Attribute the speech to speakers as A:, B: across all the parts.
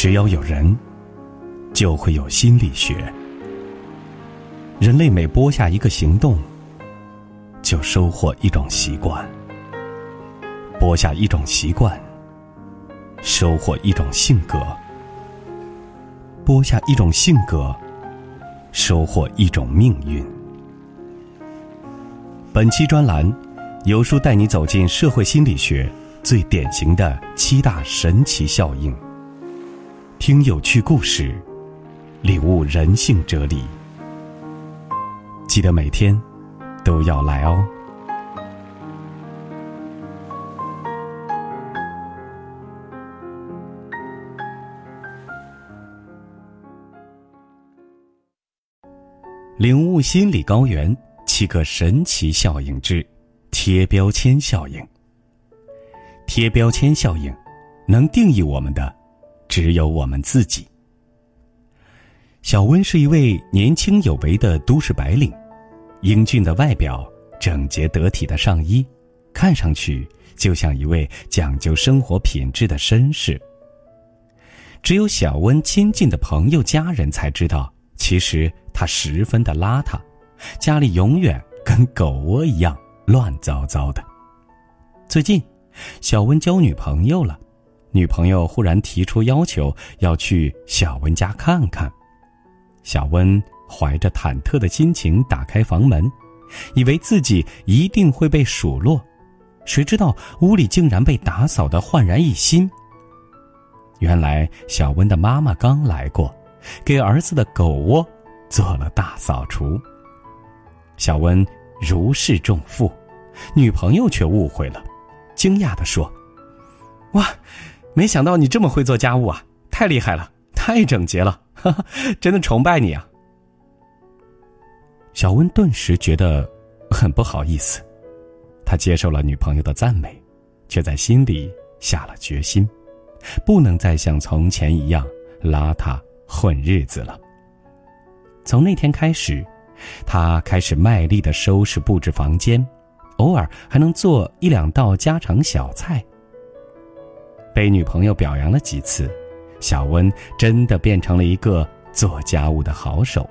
A: 只要有人，就会有心理学。人类每播下一个行动，就收获一种习惯；播下一种习惯，收获一种性格；播下一种性格，收获一种命运。本期专栏，由书带你走进社会心理学最典型的七大神奇效应，听有趣故事，领悟人性哲理。记得每天都要来哦。领悟心理高原七个神奇效应之贴标签效应。贴标签效应能定义我们的，只有我们自己。小温是一位年轻有为的都市白领。英俊的外表，整洁得体的上衣，看上去就像一位讲究生活品质的绅士。只有小温亲近的朋友、家人才知道，其实他十分的邋遢，家里永远跟狗窝一样乱糟糟的。最近，小温交女朋友了，女朋友忽然提出要求要去小温家看看，小温。怀着忐忑的心情打开房门，以为自己一定会被数落，谁知道屋里竟然被打扫得焕然一新。原来小温的妈妈刚来过，给儿子的狗窝做了大扫除。小温如释重负，女朋友却误会了，惊讶地说：“哇，没想到你这么会做家务啊，太厉害了，太整洁了，哈哈，真的崇拜你啊！”小温顿时觉得很不好意思，他接受了女朋友的赞美，却在心里下了决心，不能再像从前一样邋遢混日子了。从那天开始，他开始卖力的收拾布置房间，偶尔还能做一两道家常小菜。被女朋友表扬了几次，小温真的变成了一个做家务的好手。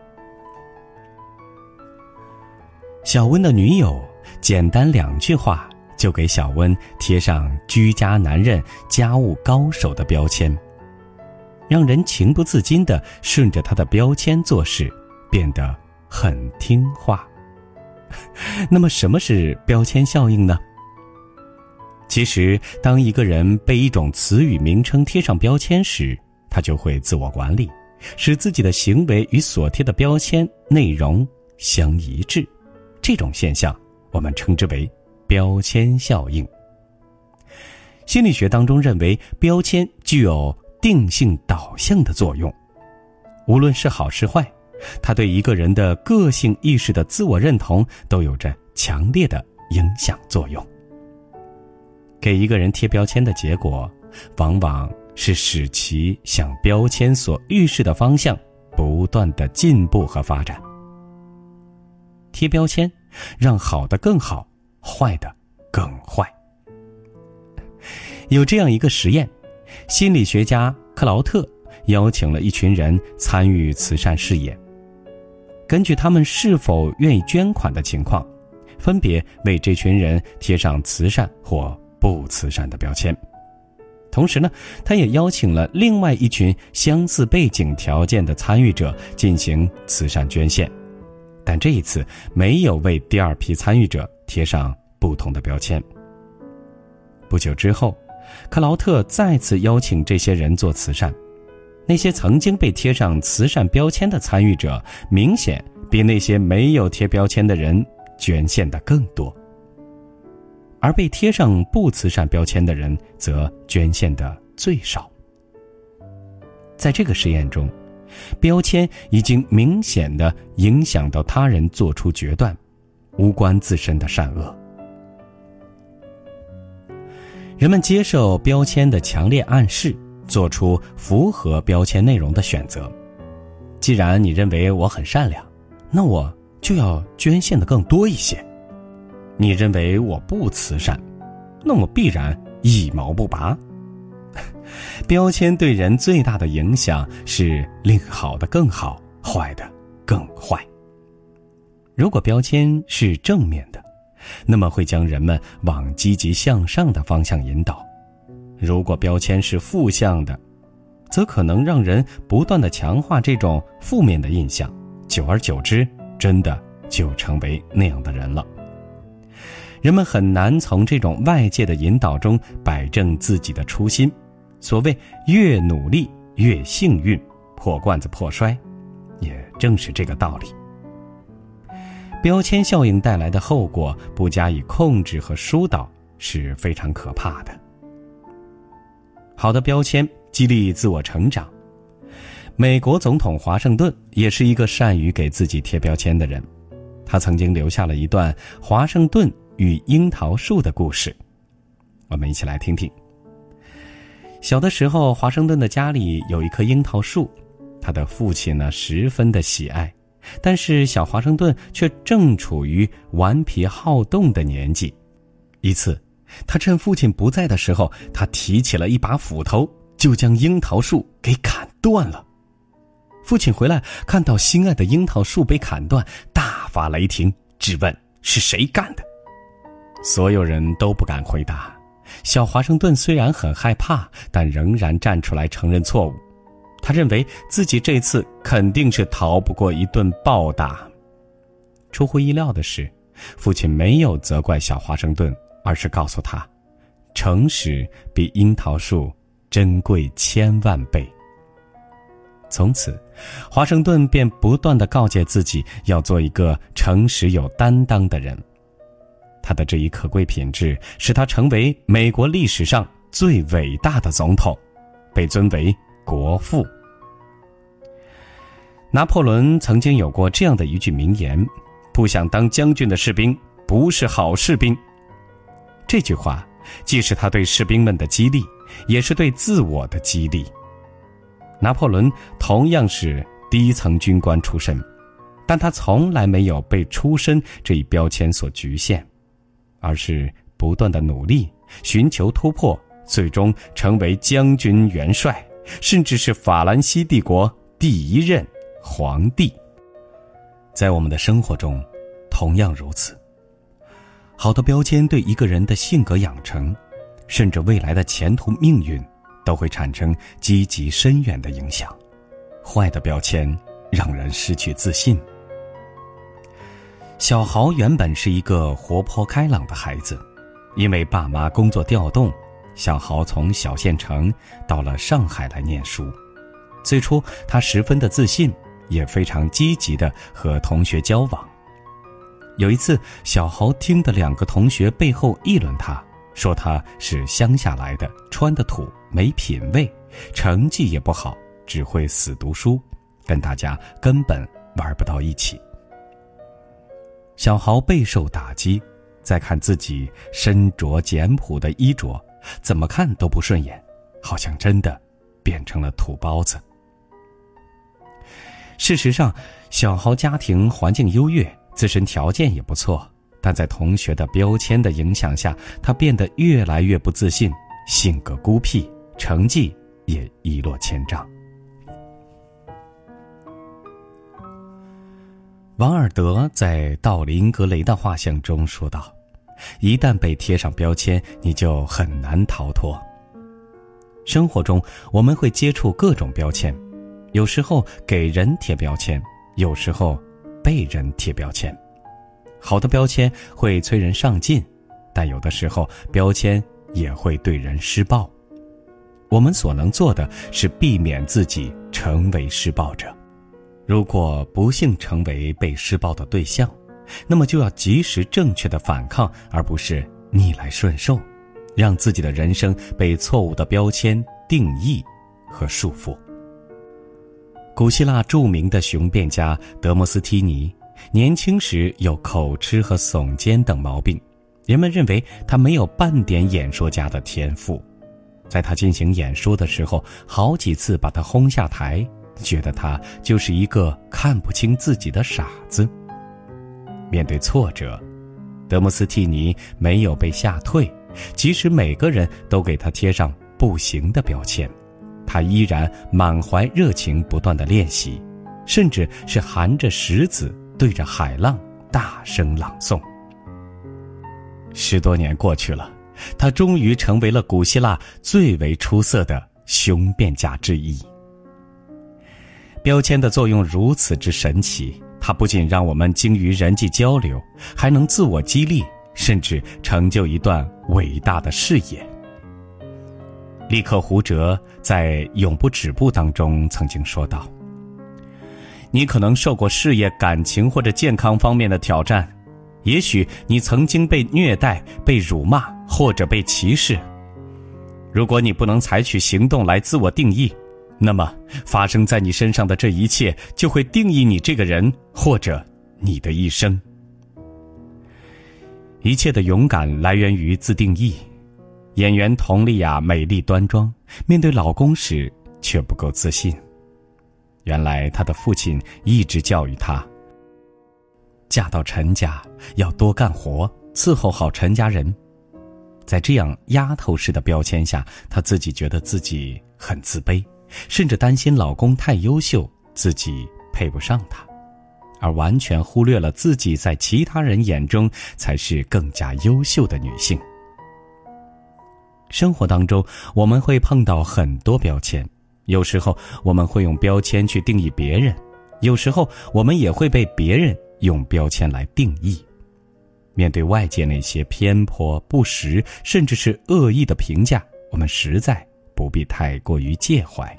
A: 小温的女友简单两句话就给小温贴上“居家男人”“家务高手”的标签，让人情不自禁的顺着他的标签做事，变得很听话。那么，什么是标签效应呢？其实，当一个人被一种词语名称贴上标签时，他就会自我管理，使自己的行为与所贴的标签内容相一致。这种现象，我们称之为标签效应。心理学当中认为，标签具有定性导向的作用，无论是好是坏，它对一个人的个性意识的自我认同都有着强烈的影响作用。给一个人贴标签的结果，往往是使其向标签所预示的方向不断的进步和发展。贴标签，让好的更好，坏的更坏。有这样一个实验，心理学家克劳特邀请了一群人参与慈善事业，根据他们是否愿意捐款的情况，分别为这群人贴上慈善或不慈善的标签。同时呢，他也邀请了另外一群相似背景条件的参与者进行慈善捐献。但这一次没有为第二批参与者贴上不同的标签。不久之后，克劳特再次邀请这些人做慈善，那些曾经被贴上慈善标签的参与者，明显比那些没有贴标签的人捐献的更多，而被贴上不慈善标签的人则捐献的最少。在这个实验中。标签已经明显的影响到他人做出决断，无关自身的善恶。人们接受标签的强烈暗示，做出符合标签内容的选择。既然你认为我很善良，那我就要捐献的更多一些。你认为我不慈善，那我必然一毛不拔。标签对人最大的影响是令好的更好，坏的更坏。如果标签是正面的，那么会将人们往积极向上的方向引导；如果标签是负向的，则可能让人不断的强化这种负面的印象，久而久之，真的就成为那样的人了。人们很难从这种外界的引导中摆正自己的初心。所谓越努力越幸运，破罐子破摔，也正是这个道理。标签效应带来的后果不加以控制和疏导是非常可怕的。好的标签激励自我成长。美国总统华盛顿也是一个善于给自己贴标签的人，他曾经留下了一段华盛顿与樱桃树的故事，我们一起来听听。小的时候，华盛顿的家里有一棵樱桃树，他的父亲呢十分的喜爱。但是小华盛顿却正处于顽皮好动的年纪。一次，他趁父亲不在的时候，他提起了一把斧头，就将樱桃树给砍断了。父亲回来，看到心爱的樱桃树被砍断，大发雷霆，质问是谁干的。所有人都不敢回答。小华盛顿虽然很害怕，但仍然站出来承认错误。他认为自己这次肯定是逃不过一顿暴打。出乎意料的是，父亲没有责怪小华盛顿，而是告诉他，诚实比樱桃树珍贵千万倍。从此，华盛顿便不断的告诫自己要做一个诚实有担当的人。他的这一可贵品质，使他成为美国历史上最伟大的总统，被尊为。国父拿破仑曾经有过这样的一句名言：“不想当将军的士兵不是好士兵。”这句话既是他对士兵们的激励，也是对自我的激励。拿破仑同样是低层军官出身，但他从来没有被出身这一标签所局限，而是不断的努力，寻求突破，最终成为将军元帅。甚至是法兰西帝国第一任皇帝。在我们的生活中，同样如此。好的标签对一个人的性格养成，甚至未来的前途命运，都会产生积极深远的影响。坏的标签让人失去自信。小豪原本是一个活泼开朗的孩子，因为爸妈工作调动。小豪从小县城到了上海来念书，最初他十分的自信，也非常积极的和同学交往。有一次，小豪听的两个同学背后议论他，说他是乡下来的，穿的土，没品位，成绩也不好，只会死读书，跟大家根本玩不到一起。小豪备受打击，再看自己身着简朴的衣着。怎么看都不顺眼，好像真的变成了土包子。事实上，小豪家庭环境优越，自身条件也不错，但在同学的标签的影响下，他变得越来越不自信，性格孤僻，成绩也一落千丈。王尔德在道林格雷的画像中说道。一旦被贴上标签，你就很难逃脱。生活中，我们会接触各种标签，有时候给人贴标签，有时候被人贴标签。好的标签会催人上进，但有的时候标签也会对人施暴。我们所能做的是避免自己成为施暴者。如果不幸成为被施暴的对象，那么就要及时正确的反抗，而不是逆来顺受，让自己的人生被错误的标签定义和束缚。古希腊著名的雄辩家德摩斯提尼，年轻时有口吃和耸肩等毛病，人们认为他没有半点演说家的天赋，在他进行演说的时候，好几次把他轰下台，觉得他就是一个看不清自己的傻子。面对挫折，德莫斯蒂尼没有被吓退，即使每个人都给他贴上不行的标签，他依然满怀热情，不断的练习，甚至是含着石子对着海浪大声朗诵。十多年过去了，他终于成为了古希腊最为出色的雄辩家之一。标签的作用如此之神奇，它不仅让我们精于人际交流，还能自我激励，甚至成就一段伟大的事业。立克胡哲在《永不止步》当中曾经说道：“你可能受过事业、感情或者健康方面的挑战，也许你曾经被虐待、被辱骂或者被歧视。如果你不能采取行动来自我定义，那么发生在你身上的这一切就会定义你这个人或者你的一生。一切的勇敢来源于自定义。”演员佟丽娅美丽端庄，面对老公时却不够自信。原来她的父亲一直教育她：嫁到陈家要多干活，伺候好陈家人。在这样丫头式的标签下，她自己觉得自己很自卑，甚至担心老公太优秀，自己配不上他，而完全忽略了自己在其他人眼中才是更加优秀的女性。生活当中，我们会碰到很多标签，有时候我们会用标签去定义别人，有时候我们也会被别人用标签来定义。面对外界那些偏颇、不实，甚至是恶意的评价，我们实在不必太过于介怀。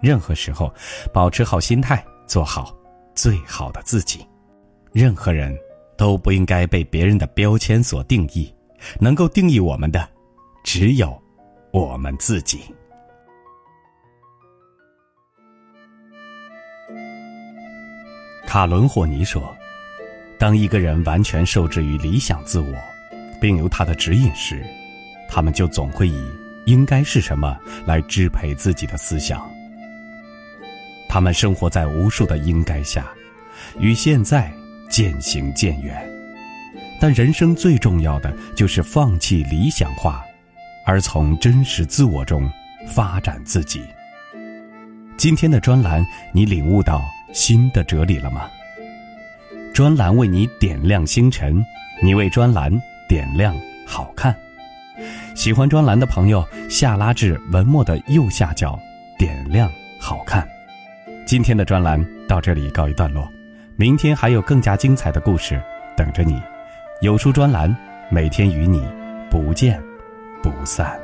A: 任何时候，保持好心态，做好最好的自己。任何人都不应该被别人的标签所定义，能够定义我们的。只有我们自己。卡伦霍尼说：“当一个人完全受制于理想自我，并由他的指引时，他们就总会以‘应该是什么’来支配自己的思想。他们生活在无数的‘应该’下，与现在渐行渐远。但人生最重要的就是放弃理想化。”而从真实自我中发展自己。今天的专栏，你领悟到新的哲理了吗？专栏为你点亮星辰，你为专栏点亮好看。喜欢专栏的朋友，下拉至文末的右下角，点亮好看。今天的专栏到这里告一段落，明天还有更加精彩的故事等着你。有书专栏，每天与你不见。不散。